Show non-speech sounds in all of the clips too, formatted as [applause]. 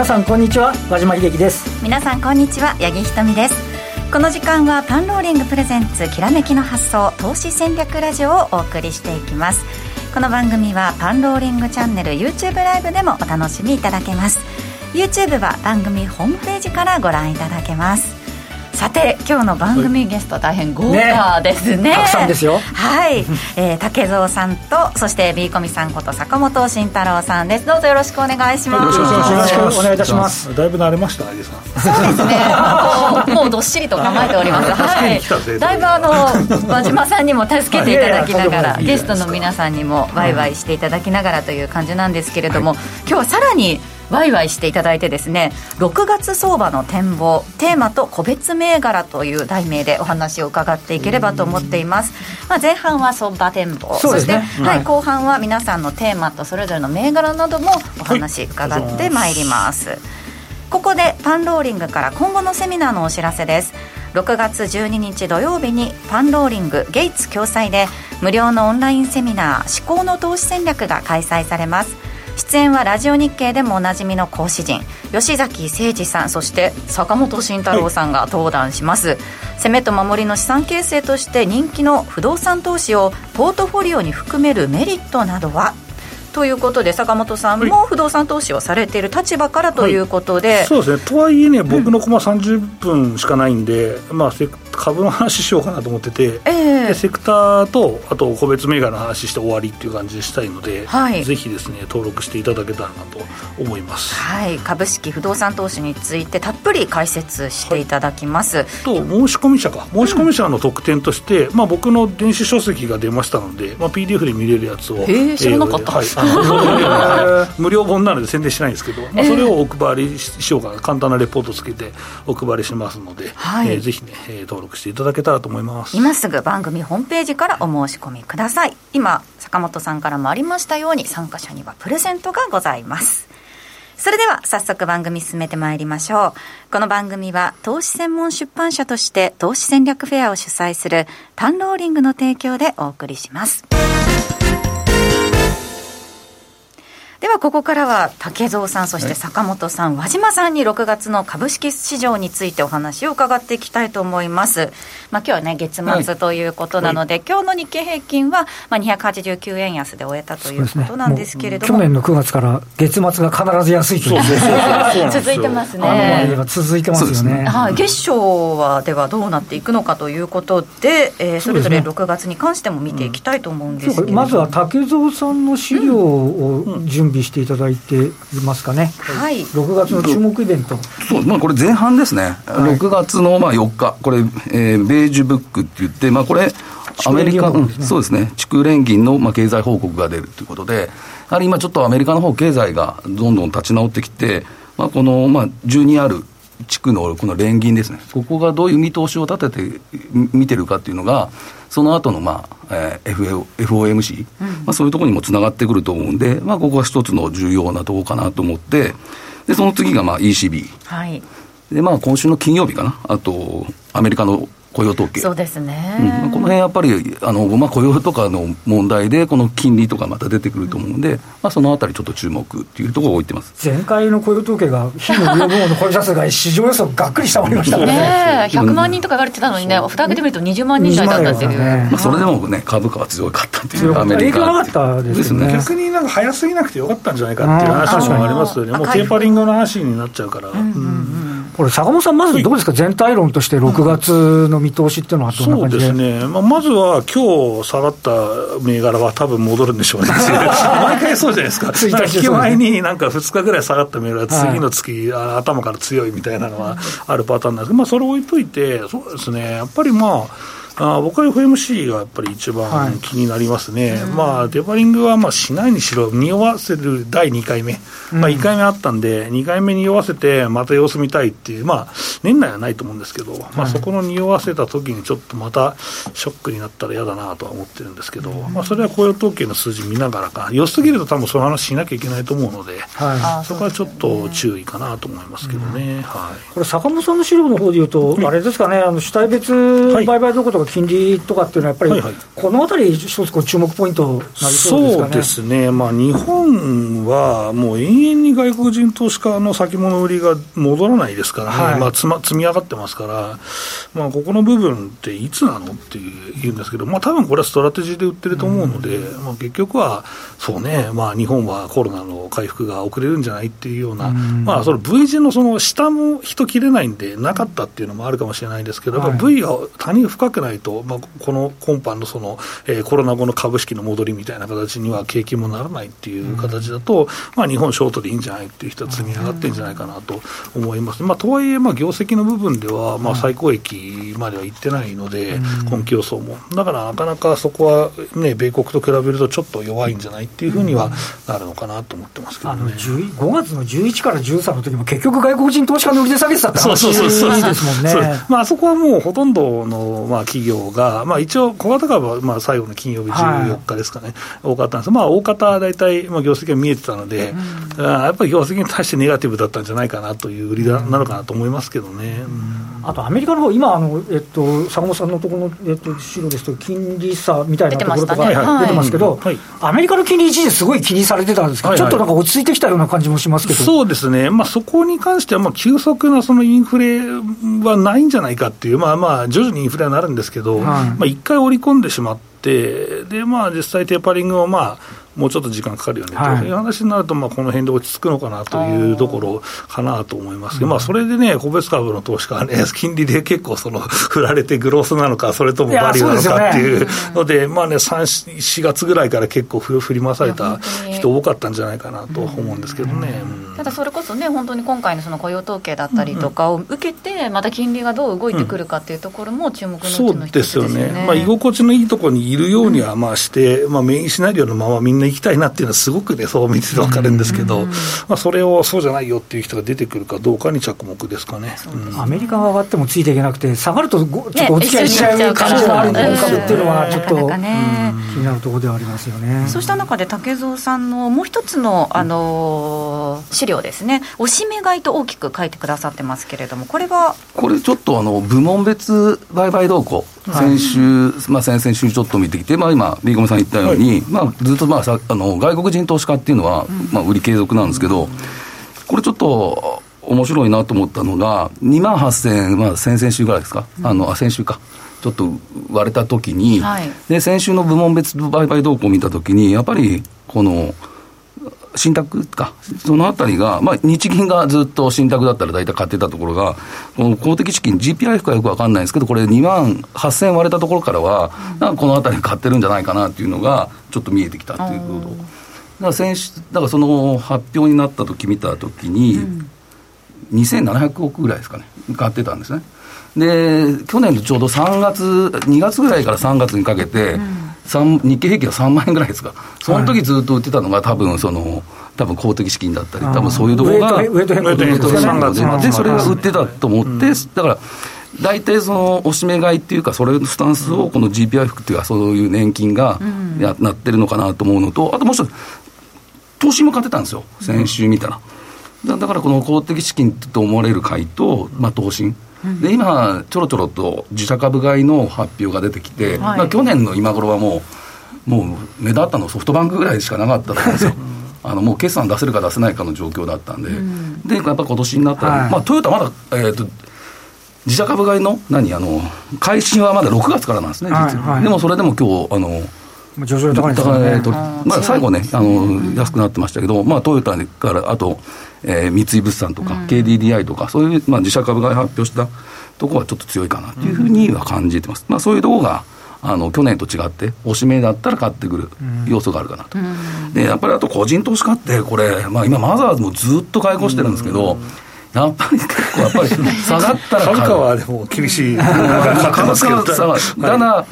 皆さんこんにちは和島秀樹です。皆さんこんにちは八木ひとみです。この時間はパンローリングプレゼンツきらめきの発想投資戦略ラジオをお送りしていきます。この番組はパンローリングチャンネル YouTube ライブでもお楽しみいただけます。YouTube は番組ホームページからご覧いただけます。さて今日の番組ゲスト大変豪華ですね、ね、たくさんですよ。はい、えー、竹蔵さんとそして B コミさんこと坂本慎太郎さんです。どうぞよろしくお願いします、よろしくお願いいたします。だいぶ慣れました有さんそうですね。[laughs] もうどっしりと構えております。はい。だいぶあの和島さんにも助けていただきながらゲストの皆さんにもワイワイしていただきながらという感じなんですけれども、はい、今日はさらにワイワイしていただいてですね6月相場の展望テーマと個別銘柄という題名でお話を伺っていければと思っています、まあ、前半は相場展望そ,、して、はい、後半は皆さんのテーマとそれぞれの銘柄などもお話伺ってまいります、はい、ここでパンローリングから今後のセミナーのお知らせです。6月12日土曜日にパンローリングゲイツ共催で無料のオンラインセミナー思考の投資戦略が開催されます出演はラジオ日経でもおなじみの講師陣吉崎誠二さんそして坂本慎太郎さんが登壇します、はい、攻めと守りの資産形成として人気の不動産投資をポートフォリオに含めるメリットなどは？ということで坂本さんも不動産投資をされている立場からということで、はい、そうですねとはいえね僕のコマ30分しかないんで、うん、まあ株の話しようかなと思ってて、えー、セクターとあと個別銘柄の話して終わりっていう感じでしたいので、はい、ぜひですね登録していただけたらなと思います、はい、株式不動産投資についてたっぷり解説していただきます、はい、と申込者か。申込者の特典として、うん、まあ、僕の電子書籍が出ましたので、まあ、PDF で見れるやつをえ知らなかった、はい、[laughs] 無料本なので宣伝しないんですけど、まあ、それをお配りしようか簡単なレポートつけてお配りしますので、はい。えー、ぜひね、えー、登登録していただけたらと思います。今すぐ番組ホームページからお申し込みください。今坂本さんからもありましたように参加者にはプレゼントがございます。それでは早速番組進めてまいりましょう。この番組は投資専門出版社として投資戦略フェアを主催するパンローリングの提供でお送りします。はここからは竹蔵さんそして坂本さん、はい、和島さんに6月の株式市場についてお話を伺っていきたいと思います、まあ、今日はね月末ということなので、はい、今日の日経平均はまあ289円安で終えたということなんですけれども、ね、去年の9月から月末が必ず安いという。[laughs] 続いてますね。続いてますよね、はい、月賞はではどうなっていくのかということで、えー、それぞれ6月に関しても見ていきたいと思うんですけれども、まずは竹蔵さんの資料を準備備していただいていますかね、はい、6月の注目イベント、そう、まあ、これ前半ですね、はい、6月のまあ4日、これ、えー、ベージュブックって言って、まあ、これ、アメリカ、ね、そうですね、地区連銀のまあ経済報告が出るということで、やはり今ちょっとアメリカの方経済がどんどん立ち直ってきて、まあ、このまあ12ある地区のこの連銀ですね、ここがどういう見通しを立てて見てるかっていうのが、その後のまあ、えー、FOMC、うん、まあ、そういうところにもつながってくると思うんで、まあ、ここが一つの重要なところかなと思って、でその次がまあ ECB、はい、でまあ、今週の金曜日かな、あとアメリカの雇用統計。そうですね。うん、この辺やっぱり、あの、まあ、雇用とかの問題で、この金利とかまた出てくると思うんで、うん、まあ、そのあたりちょっと注目っていうところを置いてます。前回の雇用統計が、非農業部門の雇用者数が市場予想がっくり下回りましたね。ね100万人とか言われてたのにね、蓋開けてみると20万人台だったっていう。ね、まあ、それでもね、株価は強かったっていう、アメリカ。なかったですね。逆になんか早すぎなくてよかったんじゃないかっていう話もありますよね。もうテーパリングの話になっちゃうから。うんこれ、坂本さん、まずどうですか、全体論として6月の見通しっていうのはどんな感じで、そうですね、まあ、まずは今日下がった銘柄は多分戻るんでしょうね、[laughs] 毎回そうじゃないですか、引き前になんか2日ぐらい下がった銘柄、次の月、はい、頭から強いみたいなのはあるパターンなんですけど、まあ、それ置いといて、そうですね、やっぱりまあ、あ僕は FMC がやっぱり一番気になりますね、はい、まあ、デバリングはまあしないにしろ、匂わせる第2回目、まあ、1回目あったんで、2回目匂わせて、また様子見たいっていう、まあ、年内はないと思うんですけど、まあ、そこの匂わせた時にちょっとまたショックになったら嫌だなとは思ってるんですけど、まあ、それは雇用統計の数字見ながらか、良すぎると多分その話しなきゃいけないと思うので、はい、そこはちょっと注意かなと思いますけどね、はい、これ、坂本さんの資料の方でいうと、あれですかね、あの主体別売買どことかとか金利とかっていうのは、やっぱり、はいはい、このあたり、一つ注目ポイントなりそうですか、ね、そうですね、まあ、日本はもう延々に外国人投資家の先物売りが戻らないですからね、はい、まあ、つま積み上がってますから、まあ、ここの部分っていつなのっていうんですけど、まあ多分これはストラテジーで売ってると思うので、うん、まあ、結局は、そうね、まあ、日本はコロナの回復が遅れるんじゃないっていうような、うん、まあ、その V 字のその下も人切れないんで、なかったっていうのもあるかもしれないですけど、はい、V が谷が深くないと、まあ、この今般のその、えー、コロナ後の株式の戻りみたいな形には景気もならないっていう形だと、うん、まあ、日本ショートでいいんじゃないっていう人は積み上がってるんじゃないかなと思います。まあ、とはいえ、まあ、業績の部分では、まあ、最高益まではいってないので、今期予想も。だからなかなかそこは、ね、米国と比べるとちょっと弱いんじゃないっていうふうにはなるのかなと思ってますけど、ね、あの5月の11から13の時も結局外国人投資家の売りで下げてたって話ですもんね。まあ、あそこはもうほとんどの、まあ、企業が、まあ、一応小型株は、まあ、最後の金曜日14日ですかね、はい、多かったんです。まあ、大方大体、まあ、業績が見えてたので、うん、やっぱり業績に対してネガティブだったんじゃないかなという売りなのかなと思いますけどね。うん、あとアメリカの方今あの、えっと、坂本さんのところの、えっと、資料ですと、金利差みたいなところとか出てますけど、はい、アメリカの金利一時すごい気にされてたんですけど、はいはい、ちょっとなんか落ち着いてきたような感じもしますけど。そうですね、まあ、そこに関しては、まあ、急速なそのインフレはないんじゃないかっていう、まあまあ、徐々にインフレはなるんですけど、はい、まあ、一回織り込んでしまって、で、まあ、実際テーパリングをまあ、もうちょっと時間かかるよね、はい、という話になると、まあ、この辺で落ち着くのかなというところかなと思います。けど、まあ、それでね、個別株の投資家はね、金利で結構その、振られてグロースなのか、それともバリューなのかっていうので、まあね、3、4月ぐらいから結構振り回された人多かったんじゃないかなと思うんですけどね。ただそれこそね、本当に今回のその雇用統計だったりとかを受けて、また金利がどう動いてくるかっていうところも注目の、ね。そうですよね、まあ、居心地のいいところにいるようにはまあして、まあ、メインシナリオのままみんな行きたいなっていうのは、すごくね、そう見てて分かるんですけど、まあ、それをそうじゃないよっていう人が出てくるかどうかに着目ですかね、うん、アメリカが上がってもついていけなくて、下がるとちょっとお付き合いしちゃう感じがある株っていうのは、ちょっと、気になるところではありますよね。そうした中で竹蔵さんのもう一つの、あの資料ですね、おしめ買いと大きく書いてくださってますけれども、これは？これちょっとあの部門別売買動向、先週、まあ、先々週ちょっと見てきて、まあ、今、ビーコムさん言ったように、まあ、ずっと、まあ、さあの外国人投資家っていうのは、まあ、売り継続なんですけど、これちょっと面白いなと思ったのが、2万8000、まあ、先々週ぐらいですか、あのあ先週か。ちょっと割れたときに、はい、で、先週の部門別売買動向を見たときに、やっぱり、この、信託か、そのあたりが、まあ、日銀がずっと信託だったら大体買ってたところが、この公的資金、GPIF かよくわかんないですけど、これ2万8000割れたところからは、なんかこのあたり買ってるんじゃないかなっていうのが、ちょっと見えてきたっていうこと。だから先週、だからその発表になった時見たときに、2700億ぐらいですかね、買ってたんですね。で、去年のちょうど3月、2月ぐらいから3月にかけて、うん。日経平均は3万円ぐらいですか、その時ずっと売ってたのが、多分その、多分公的資金だったり、多分そういうところが、ウェイト変動で、それが売ってたと思って、だから、大体そのおしめ買いっていうか、それのスタンスをこの GPIF っていうか、そういう年金がや、なってるのかなと思うのと、あともう一つ、投資も買ってたんですよ、先週見たら。だからこの公的資金と思われる買いと、まあ、投資。で今、ちょろちょろと自社株買いの発表が出てきて、はい、まあ、去年の今頃はもう、もう目立ったのソフトバンクぐらいしかなかったと思うん。ですよ。あのもう決算出せるか出せないかの状況だったんで、うん、でやっぱ今年になったら、はい、まあ、トヨタまだ、えーと、自社株買いの何あの開始はまだ6月からなんですね、実は、はいはい、でもそれでも今日あの上昇高いですね、まあ、最後ねあの、安くなってましたけど、まあ、トヨタからあとえー、三井物産とか、KDDI とか、そういう、まあ、自社株買い発表したところはちょっと強いかなというふうには感じてます。まあ、そういうところがあの去年と違って、おしめだったら買ってくる要素があるかなと、でやっぱりあと個人投資家って、これ、まあ、今、マザーズもずっと買い越してるんですけど、やっぱり結構、やっぱり [laughs] 下がったら株価はでも厳しい、株価は下がる、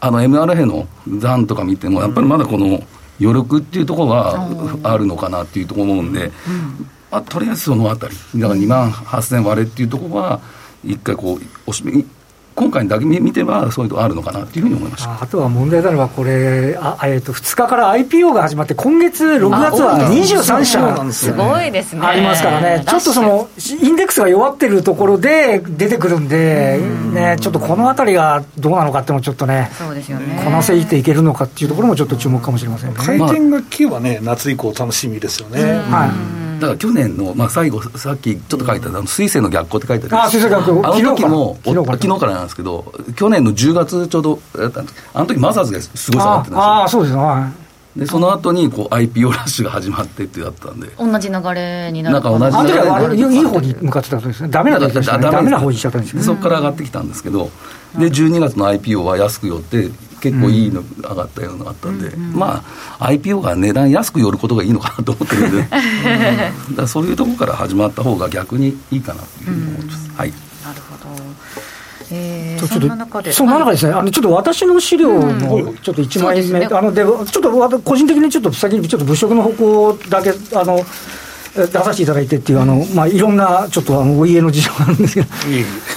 あの MRA の残とか見ても、やっぱりまだこの余力っていうところがあるのかなっていうところ思うんで、まあ、とりあえずそのあたり、だから2万8000割れっていうところは、一回こう、おしめ、今回だけ見ては、そういうとこあるのかなというふうに思いました。あとは問題なのは、これ、あえー、と2日から IPO が始まって、今月6月は23社すごいですね。ありますからね、ちょっとそのインデックスが弱ってるところで出てくるんで、ね、ちょっとこのあたりがどうなのかっていうのをちょっとね、そうですよね。こなせていけるのかっていうところもちょっと注目かもしれませんね。回転が9はね、夏以降、楽しみですよね。はいだから去年の、まあ、最後、さっきちょっと書いてあった、水星の逆行って書いてあるあ水星逆行。あの時も昨日から。昨日から。なんですけど、去年の10月ちょうどやったんです。あの時マザーズがすごい下がってたんですよ。ああ、そうですね、はい。でその後にこう IPO ラッシュが始まってってやったんで。同じ流れになる。なんか同じあの時は悪いいい方に向かってたことですね、ダメな方にした。ダメな方にしちゃったんですよ、そこから上がってきたんですけど、で12月の IPO は安く寄って、結構いいの上がったようなのがあったんで、まあ、IPO が値段安く寄ることがいいのかなと思ってるんで、[laughs] だからそういうところから始まった方が逆にいいかなというふうに思います。はい。なるほど。えー、そんな中で、そんな中ですね、あのちょっと私の資料のちょっと1枚目、あのでちょっと個人的にちょっと先にちょっと物色の方向だけ、あの出させていただいてっていう、あのまあ、いろんなちょっとあのお家の事情なんですけ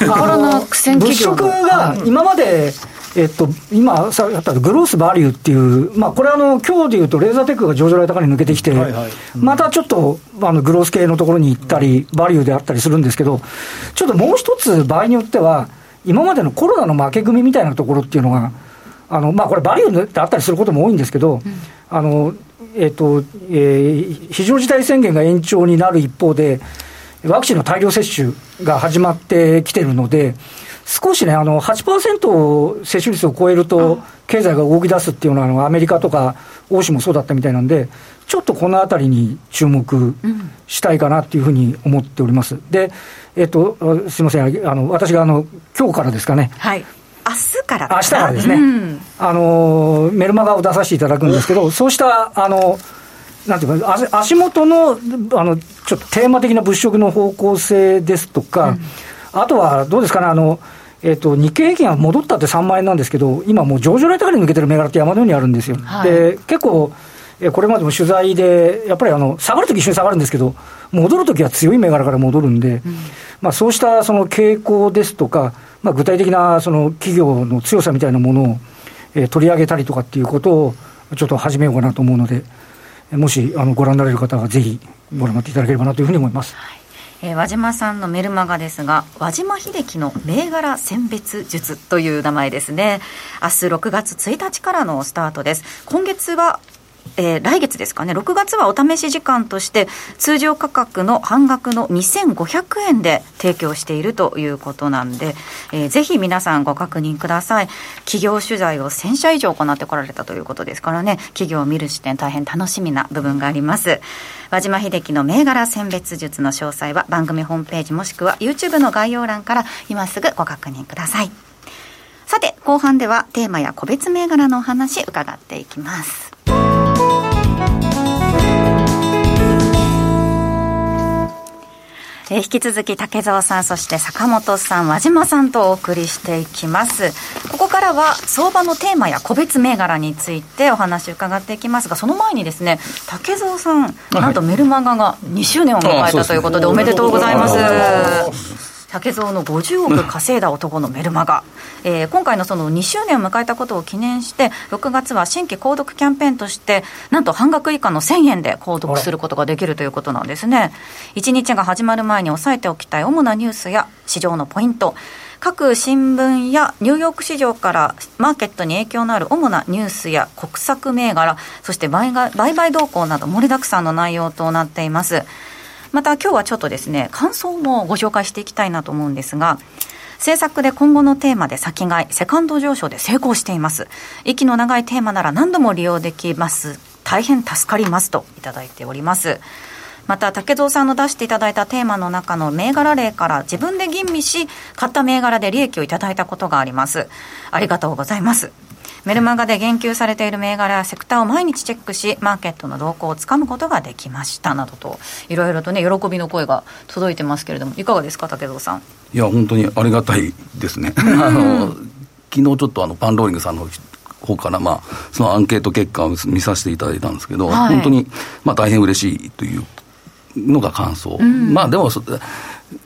ど、コロナ苦戦物色が今まで、えっと、今さやったグロースバリューっていう、まあ、これあの、今日でいうと、レーザーテックが上場来高に抜けてきて、はいはい。うん、またちょっとあのグロース系のところに行ったり、バリューであったりするんですけど、ちょっともう一つ、場合によっては、今までのコロナの負け組みたいなところっていうのが、あのまあ、これ、バリューであったりすることも多いんですけど、うん、あのえーとえー、非常事態宣言が延長になる一方で、ワクチンの大量接種が始まってきてるので、少しね、あの8%接種率を超えると、経済が動き出すっていうのは、アメリカとか欧州もそうだったみたいなんで、ちょっとこのあたりに注目したいかなっていうふうに思っております。で、えっと、すみません、あの私があの今日からですかね。はい。明日から明日からですね、うん、あのメルマガを出させていただくんですけど、そうしたあのなんていうか、足元のあのちょっとテーマ的な物色の方向性ですとか、うん、あとはどうですかね、あのえーと、日経平均は戻ったって3万円なんですけど、今もう上場来高に抜けてる銘柄って山のようにあるんですよ。はい、で結構これまでも取材で、やっぱりあの下がるとき一緒に下がるんですけど、戻るときは強い銘柄から戻るんで、うん、まあ、そうしたその傾向ですとか、まあ、具体的なその企業の強さみたいなものを、えー、取り上げたりとかっていうことを、ちょっと始めようかなと思うので、もしあのご覧になれる方は、ぜひご覧になっていただければなというふうに思います。はいえー、和島さんのメルマガですが和島秀樹の銘柄選別術という名前ですね。明日6月1日からのスタートです。今月はえー、来月ですかね、6月はお試し時間として、通常価格の半額の2500円で提供しているということなんで、えー、ぜひ皆さんご確認ください。企業取材を1000社以上行ってこられたということですからね、企業を見る視点、大変楽しみな部分があります。和島秀樹の銘柄選別術の詳細は番組ホームページもしくは YouTube の概要欄から今すぐご確認ください。さて、後半ではテーマや個別銘柄のお話伺っていきます。えー、引き続き竹澤さんそして坂本さん和島さんとお送りしていきます。ここからは相場のテーマや個別銘柄についてお話伺っていきますがその前にですね竹澤さんなんとメルマガが2周年を迎えたということでおめでとうございます竹蔵の50億稼いだ男のメルマガ、えー、今回のその2周年を迎えたことを記念して6月は新規購読キャンペーンとしてなんと半額以下の1000円で購読することができるということなんですね。1日が始まる前に押さえておきたい主なニュースや市場のポイント。各新聞やニューヨーク市場からマーケットに影響のある主なニュースや国策銘柄そして売買動向など盛りだくさんの内容となっています。また今日はちょっとですね感想もご紹介していきたいなと思うんですが政策で今後のテーマで先買い、セカンド上昇で成功しています。息の長いテーマなら何度も利用できます。大変助かりますといただいております。また、竹蔵さんの出していただいたテーマの中の銘柄例から自分で吟味し、買った銘柄で利益をいただいたことがあります。ありがとうございます。メルマガで言及されている銘柄やセクターを毎日チェックしマーケットの動向をつかむことができましたなどといろいろとね喜びの声が届いてますけれどもいかがですか武蔵さん？いや本当にありがたいですね、[laughs] あの昨日ちょっとあのパンローリングさんの方から、まあ、そのアンケート結果を見させていただいたんですけど、はい、本当に、まあ、大変嬉しいというのが感想、うん、まあでも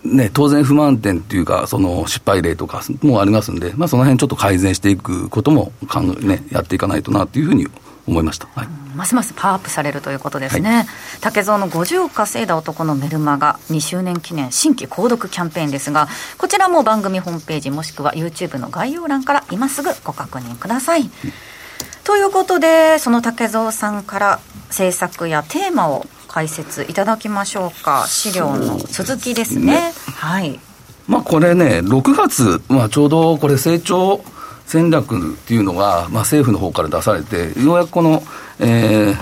ね、当然不満点っていうか、その失敗例とかもありますんで、まあ、その辺ちょっと改善していくことも考え、ね、やっていかないとなというふうに思いました、はい、ますますパワーアップされるということですね、はい、竹蔵の50を稼いだ男のメルマガ2周年記念新規購読キャンペーンですがこちらも番組ホームページもしくは YouTube の概要欄から今すぐご確認ください、うん、ということでその竹蔵さんから制作やテーマを解説いただきましょうか。資料の続きですね、ね、はい。まあこれね6月、まあ、ちょうどこれ成長戦略っていうのが、まあ、政府の方から出されて、ようやくこの、えー、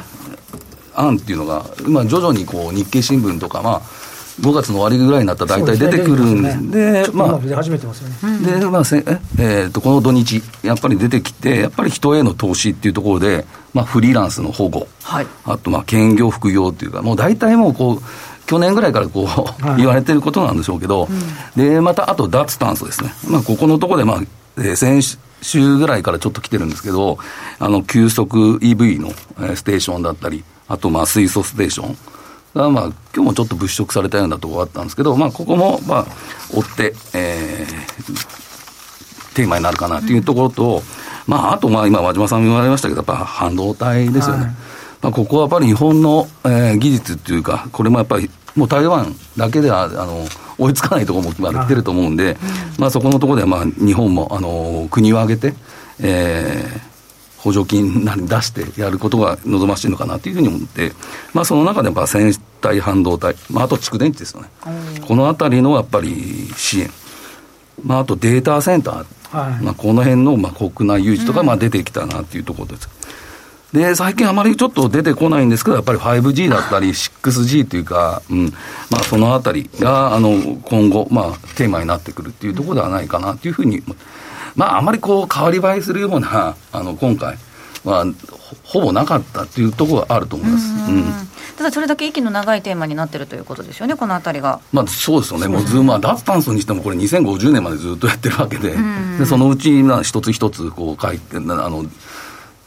案っていうのが、まあ、徐々にこう日経新聞とか、まあ、5月の終わりぐらいになったら大体出てくるんで、で、まあ、出始めてますよね。で、まあ、せええー、と、この土日、やっぱり出てきて、やっぱり人への投資っていうところで、まあ、フリーランスの保護、はい、あと、まあ、兼業、副業っていうか、もう大体もう、こう、去年ぐらいからこう、はい、言われてることなんでしょうけど、うん、で、また、あと、脱炭素ですね。まあ、ここのところで、まあ、えー、先週ぐらいからちょっと来てるんですけど、あの、急速 EV の、えステーションだったり、あと、まあ、水素ステーション。が、まあ、今日もちょっと物色されたようなところがあったんですけど、まあ、ここも、まあ、追って、えー、テーマになるかなというところと、うん、まあ、あと、まあ、今、和島さんも言われましたけど、やっぱ半導体ですよね。はい、まあ、ここはやっぱり日本の、えー、技術っていうか、これもやっぱり、もう台湾だけでは、あの、追いつかないところもまだ来てると思うんで、まあ、そこのところではまあ日本もあの国を挙げて、えー、補助金なり出してやることが望ましいのかなというふうに思って、まあ、その中でやっぱ先端半導体、まあ、あと蓄電池ですよね、このあたりのやっぱり支援、まあ、あとデータセンター、はい、まあ、この辺のまあ国内誘致とかまあ出てきたなというところです。で、最近あまりちょっと出てこないんですけど、やっぱり 5G だったり 6G というか、うん、まあそのあたりが、あの、今後、まあテーマになってくるっていうところではないかなというふうに、まああまりこう変わり映えするような、[laughs] あの、今回は、ほぼなかったっていうところがあると思います。うん、ただそれだけ息の長いテーマになってるということですよね、このあたりが。まあ、そうですよね、もうず、まあ、脱炭素にしても、これ、2050年までずっとやってるわけで、でそのうち、一つ一つこう書いて、あの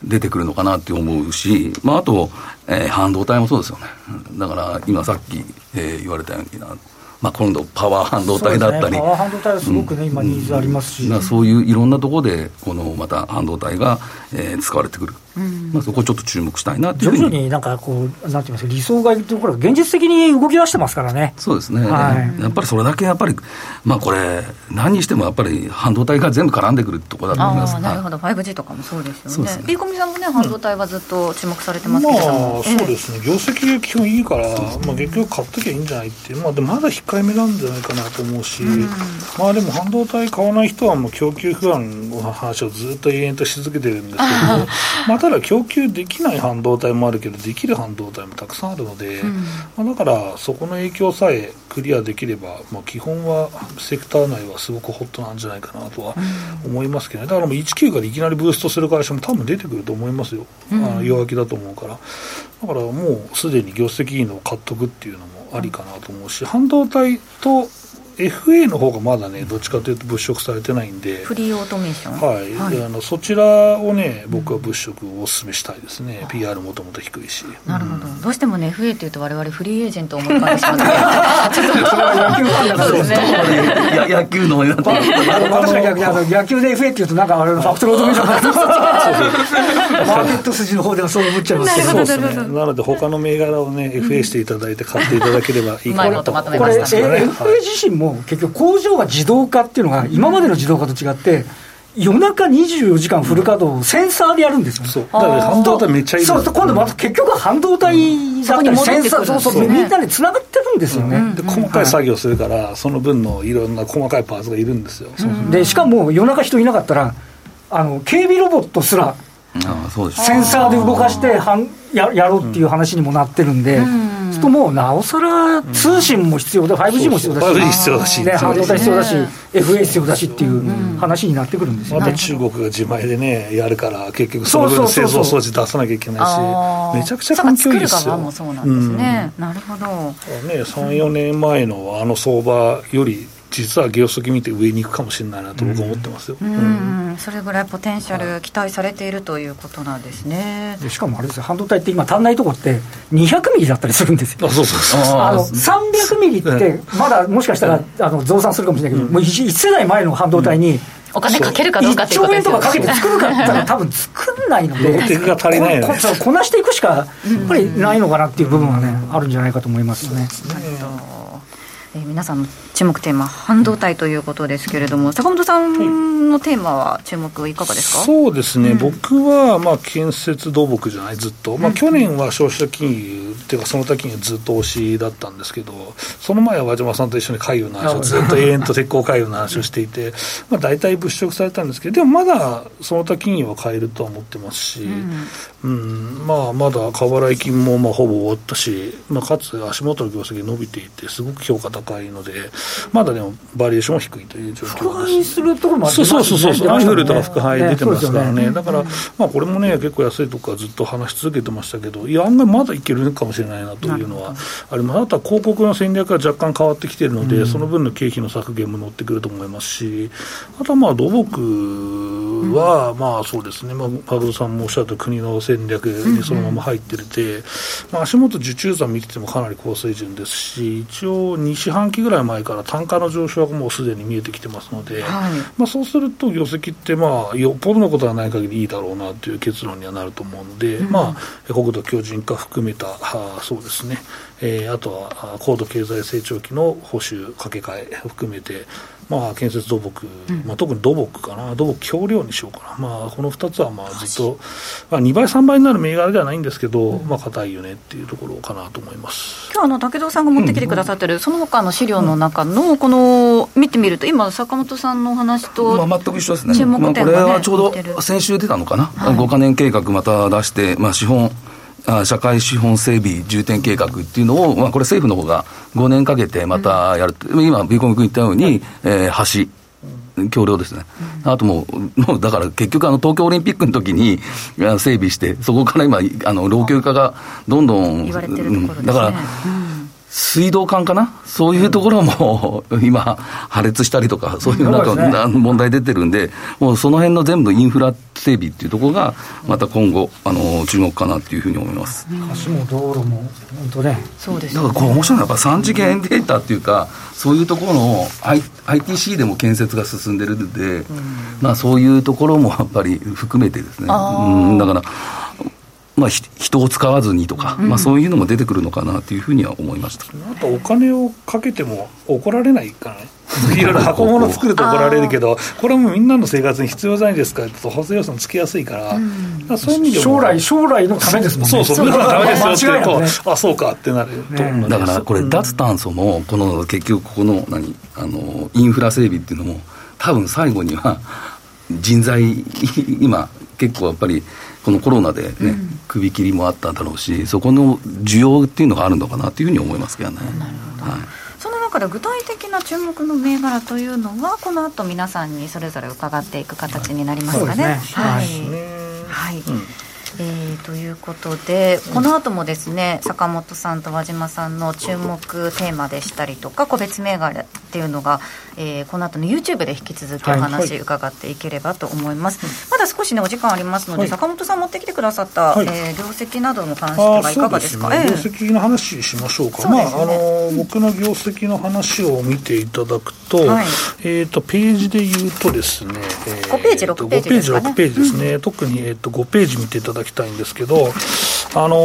出てくるのかなって思うし、まあ、あと、えー、半導体もそうですよね。だから、今さっき、えー、言われたようにな、まあ、今度、パワー半導体だったり、ね、パワー半導体はすごくね、うん、今、ニーズありますし、うん、そういういろんなところで、このまた半導体が、えー、使われてくる。まあ、そこちょっと注目したいな徐々になんかこう、なんて言いますか、理想がいるところが現実的に動き出してますからね。そうですね、はい、やっぱりそれだけやっぱり、まあこれ、何にしてもやっぱり半導体が全部絡んでくるところだと思います。なるほど、5G とかもそうですよね。ビーコミさんもね、半導体はずっと注目されてますけど。まあ、そうですね、業績が基本いいから、まあ、結局買っときゃいいんじゃないって。いう、まあ、でまだ控えめなんじゃないかなと思うし、うん、まあでも半導体買わない人は、もう供給不安の話をずっと延々とし続けてるんですけど、[laughs] まあ、ただ供給でできない半導体もあるけど、できる半導体もたくさんあるので、うん、まあ、だからそこの影響さえクリアできれば、まあ、基本はセクター内はすごくホットなんじゃないかなとは思いますけどね、だからもう19からいきなりブーストする会社も多分出てくると思いますよ、うん、あ弱気だと思うから、だからもうすでに業績の獲得っていうのもありかなと思うし、半導体と FA の方がまだね、どっちかというと物色されてないんで、フリーオートメーション、はい、はい、であのそちらをね、僕は物色をお勧めしたいですね、うん、PR もともと低いし。なるほど、うん、どうしてもね、FA っていうと、われわれフリーエージェントを思い浮かべてしまって、[laughs] ちょっとそれは野球ファンだからですね、野球の私は逆にあの野球で FA っていうと、なんかあれ、ファクトロートメーションだマーケット筋の方ではそう。思っちゃいますけど、そうですね、なので、他の銘柄をね、FA していただいて、買っていただければいいかなと、これ、FA 自身も結局、工場が自動化っていうのが、今までの自動化と違って、夜中24時間フル稼働、センサーでやるんですよ、そう。だから半導体めっちゃいいそう今度また結局半導体だったり、センサー、そうそう、みんなでつながってるんですよね、で細かい作業するから、その分のいろんな細かいパーツがいるんですよ、でしかも夜中人いなかったら、あの警備ロボットすら、センサーで動かしてはんややろうっていう話にもなってるんで。すともうなおさら通信も必要だ、5G も必要だし、5G 必要だし、ね、半導体必要だし、FA 必要だしっていう話になってくるんですよ、ね、また中国が自前でね、やるから、結局その分製造装置出さなきゃいけないし、めちゃくちゃ環境いいですよ。もそうなんですね、なるほど。ね、3、4年前のあの相場より実は業績見て上に行くかもしれないなと僕は思ってますよ、うん、うん、それぐらいポテンシャル期待されているということなんですね。しかもあれですよ半導体って今足んないところって200ミリだったりするんですよ。あ [laughs] そうそうそう。あの300ミリって、まだもしかしたらあの増産するかもしれないけど、もう1世代前の半導体に、お金かけるかどうかっていうことですよ、ね、1兆円とかかけて作るかったら多分作んないので手が足りないここなしていくしかやっぱりないのかなっていう部分はね、あるんじゃないかと思いますよね。えー、皆さんの注目テーマ半導体ということですけれども坂本さんのテーマは注目いかがですか、そうですね、うん、僕はまあ建設土木じゃないずっと、まあ、去年は消費者金融っていうかその時にずっと推しだったんですけどその前は和島さんと一緒に海運の話をずっと永遠と鉄鋼海運の話をしていて [laughs] まあ大体物色されたんですけどでもまだその時には買えるとは思ってますし、うん、うん、まあまだ過払い金もまあほぼ終わったし、まあ、かつ足元の業績伸びていてすごく評価高いのでまだでもバリエーションも低いという状況です。するところもありますねそうそうそう。アンフルとか副配出てますからね、ね。だから、まあ、これもね結構安いとこからずっと話し続けてましたけどいや案外まだいけるかもしれないなというのはあります。あとは広告の戦略が若干変わってきているので、うん、その分の経費の削減も乗ってくると思いますしあとはまあ土木は、まあそうですね、まあ、パブロさんもおっしゃった国の戦略にそのまま入ってるて、まあ、足元受注残見ててもかなり高水準ですし一応2四半期ぐらい前から単価の上昇はもうすでに見えてきてますので、はい、まあ、そうすると業績ってまあよっぽどのことはない限りいいだろうなという結論にはなると思うので、うん、まあ国土強靭化含めたはそうですね、えー、あとは高度経済成長期の保守掛け替え含めてまあ、建設土木、まあ、特に土木かな、土木強量にしようかな、まあ、この2つはまあずっと、まあ、2倍、3倍になる銘柄ではないんですけど、まあ硬いよねっていうところかなと思います。今日あの武藤さんが持ってきてくださってる、その他の資料の中の、この見てみると、今、坂本さんのお話と、まあ、全く一緒ですね、注目点が、ね、まあ、これはちょうど先週出たのかな、はい、5か年計画また出して、まあ、資本社会資本整備重点計画っていうのを、まあ、これ政府の方が5年かけてまたやる、うん、今、ビーコン君言ったように、えー、橋、橋梁ですね、うん、あともう、もうだから結局、あの東京オリンピックの時に整備して、そこから今、あの老朽化がどんどん、ね、だから、水道管かな、そういうところも今、破裂したりとか、そういうなんか、問題出てるんで、もうその辺の全部インフラ整備っていうところが、また今後、あの注目かなっていうふうに思います。橋も道路も、本当ね、そうです、ね、だからこれ、面白いのは、やっぱ3次元データっていうか、そういうところの ITC でも建設が進んでるんで、まあ、そういうところもやっぱり含めてですね、うん、だから、まあ、人を使わずにとか、うん、まあ、そういうのも出てくるのかなというふうには思いました。あとお金をかけても怒られないからね、[laughs] いろいろ箱物作ると怒られるけど、これもみんなの生活に必要じゃないですかと、補正予算つきやすいから、うん、からそういう意味で将来、将来のためですもんね、そうそう、将来のためですよ。ってね、あそうかってなると思う、だからこれ、脱炭素も、この結局、ここの何あのインフラ整備っていうのも、多分最後には、人材、[laughs] 今、結構やっぱり。このコロナでね、うん、首切りもあっただろうし、そこの需要っていうのがあるのかなというふうに思いますけどね。なるほど、はい。その中で具体的な注目の銘柄というのは、この後皆さんにそれぞれ伺っていく形になりますかね。はい、ねはい、はい、うん。えー、ということで、この後もですね坂本さんと和島さんの注目テーマでしたりとか個別銘柄っていうのが、えー、この後の YouTube で引き続きお話伺っていければと思います、はい。はい、まだ少しねお時間ありますので、はい、坂本さん持ってきてくださった、はい、えー、業績などの関してはいかがですか、ね、業績の話しましょうか、ね、まああの僕の業績の話を見ていただくと,、えーと、ページで言うとですね、えー、5ページ6ページですか、ね、5ページ6ページですね、うん、特に、えーと、と5ページ見ていただきたいんですけどあの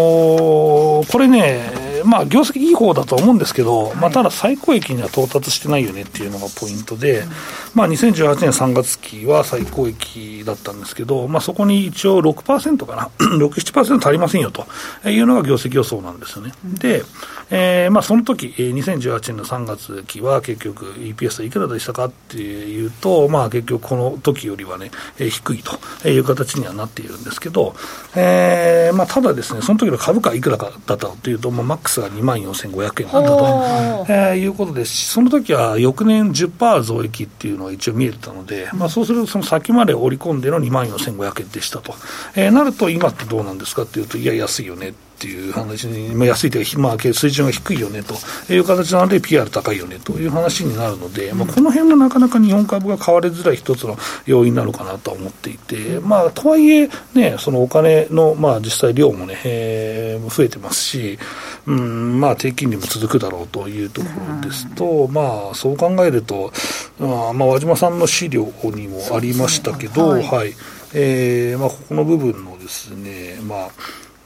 ー、これね、まあ、業績いい方だと思うんですけど、はい、まあ、ただ最高益には到達してないよねっていうのがポイントで、うん、まあ、2018年3月期は最高益だったんですけど、まあ、そこに一応6%かな、6、7%足りませんよというのが業績予想なんですよね。うん、で、えーまあ、その時2018年の3月期は結局 EPS いくらでしたかっていうと、まあ、結局この時よりはね、えー、低いという形にはなっているんですけど、えーまあ、ただですね、その時の株価いくらかだったというと、まあ、マックスが2万4500円だったと、えー、いうことですし、その時は翌年10%増益っていうのが一応見えてたので、まあ、そうするとその先まで織り込んでの2万4500円でしたと、えー、なると今ってどうなんですかっていうと、いや、安いよね。ってていう話に、まあ、安いというか、まあ、水準が低いよねという形なので、PR 高いよねという話になるので、まあ、この辺もなかなか日本株が買われづらい一つの要因なのかなと思っていて、まあ、とはいえ、ね、そのお金の、まあ、実際量もね、えー、増えてますし、うん、まあ、低金利も続くだろうというところですと、まあ、そう考えると、まあ、まあ、和島さんの資料にもありましたけど、はい、はい、えー、まあ、ここの部分のですね、まあ、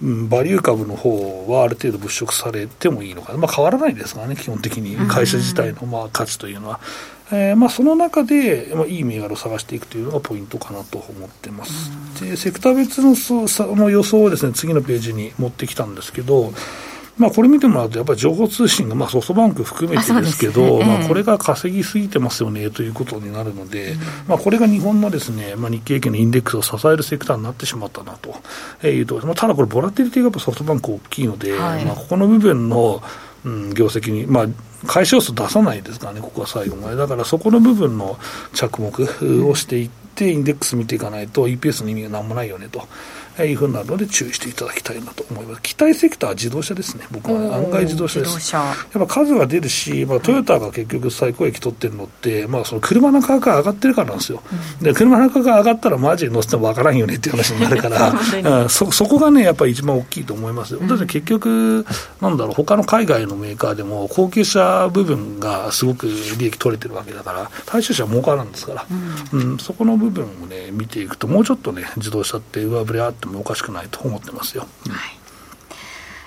バリュー株の方はある程度物色されてもいいのかな、まあ、変わらないですからね、基本的に、会社自体のまあ価値というのは。えーまあ、その中で、まあ、いい銘柄を探していくというのがポイントかなと思ってます。でセクター別のその予想をですね次のページに持ってきたんですけど、まあ、これ見てもらうと、やっぱり情報通信が、まあ、ソフトバンク含めてですけど、ね、まあ、これが稼ぎすぎてますよねということになるので、うん、まあ、これが日本のですね、まあ、日経平均のインデックスを支えるセクターになってしまったなというと、まあ、ただこれ、ボラティリティがやっぱソフトバンク大きいので、はい、まあ、ここの部分の、うん、業績に、まあ、会社予想出さないですからね、ここは最後まで。だからそこの部分の着目をしていって、インデックス見ていかないと、EPS の意味がなんもないよねと。いうふうなので注意していただきたいなと思います。期待セクターは自動車ですね、僕は案外自動車です。やっぱ数が出るし、まあ、トヨタが結局最高益取ってるのって、まあ、その車の価格が上がってるからなんですよ。うん、で、車の価格が上がったらマジで乗せてもわからんよねっていう話になるから、[laughs] うん、そそこがね、やっぱり一番大きいと思います。うん、結局、なんだろう、他の海外のメーカーでも高級車部分がすごく利益取れてるわけだから、大衆車は儲からんですから、うん、そこの部分をね、見ていくと、もうちょっとね、自動車って上振れあってもおかしくないと思ってますよ。はい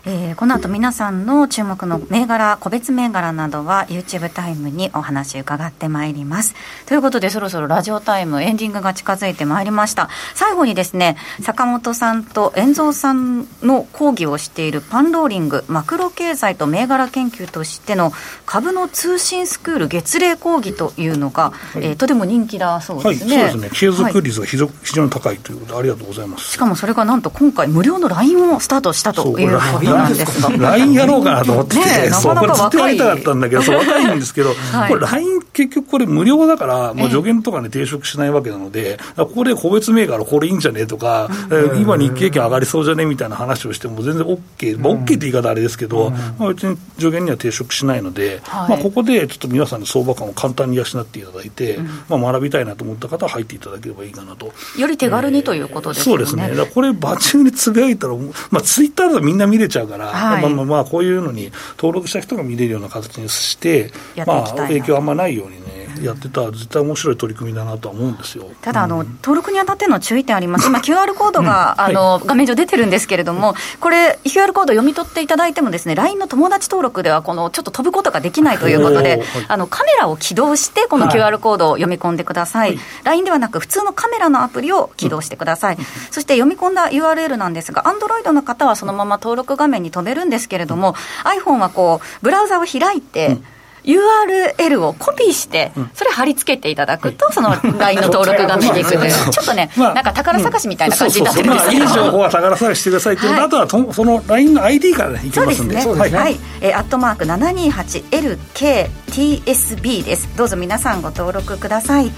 えー、この後皆さんの注目の銘柄、個別銘柄などは YouTube タイムにお話伺ってまいります。ということでそろそろラジオタイムエンディングが近づいてまいりました。最後にですね、坂本さんと遠蔵さんの講義をしているパンローリング、マクロ経済と銘柄研究としての株の通信スクール月例講義というのが、はい、えー、とても人気だそうですね。はい、そうですね。継続率が非常,、非常に高いということでありがとうございます。しかもそれがなんと今回無料の LINE をスタートしたということなんです。が。LINE やろうかなと思ってて、ね、そう、これずっとやりたかったんだけど、そう、若いんですけど、[laughs] はい、これ LINE 結局これ無料だから、もう助言とかね、抵触しないわけなので、ここで個別銘柄これいいんじゃねとか、今日経験上がりそうじゃねみたいな話をしても全然 OK、まあ、OK って言い方あれですけど、まあ、別に助言には抵触しないので、まあ、ここでちょっと皆さんの相場感を簡単に養っていただいて、まあ、学びたいなと思った方は入っていただければいいかなと。より手軽にということですね。そうですね。これ、バチにつぶやいたら、まあ、ツイッターだとみんな見れちゃうから、はい、まあまあまあ、こういうのに登録した人が見れるような形にして、まあ、影響あんまないようにね。やってたら、絶対面白い取り組みだなとは思うんですよ。ただあの、うん、登録にあたっての注意点あります、今、QR コードが、うん、あの、はい、画面上出てるんですけれども、これ、QR コード読み取っていただいても、ですね LINE の友達登録では、このちょっと飛ぶことができないということで、はい、あのカメラを起動して、この QR コードを読み込んでください、はい、LINE ではなく、普通のカメラのアプリを起動してください、うん、そして読み込んだ URL なんですが、Android の方はそのまま登録画面に飛べるんですけれども、iPhone はこう、ブラウザを開いて、URL をコピーして、それ貼り付けていただくと、その LINE の登録が見に行くという、ちょっとね、なんか宝探しみたいな感じになってるんですけど、いい情報は宝探ししてくださいっていうのあとはその LINE の ID からいきますんで、そうですね、はい、えアットマーク 728LKTSB です。どうぞ皆さんご登録ください。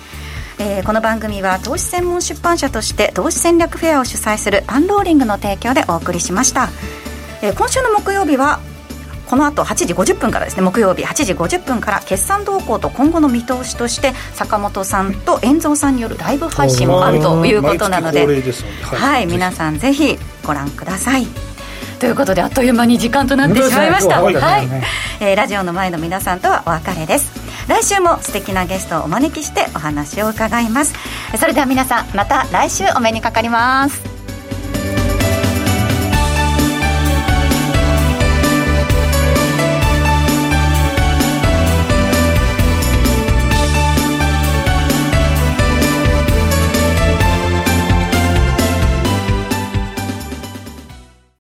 えー、この番組は投資専門出版社として投資戦略フェアを主催するパンローリングの提供でお送りしました、えー、今週の木曜日はこの後8時50分からですね木曜日8時50分から決算動向と今後の見通しとして坂本さんと遠蔵さんによるライブ配信もあるということなので、はい、はい、皆さんぜひご覧ください。ということであっという間に時間となってしまいました、はい、はい、えー、ラジオの前の皆さんとはお別れです。来週も素敵なゲストをお招きしてお話を伺います。それでは皆さんまた来週お目にかかります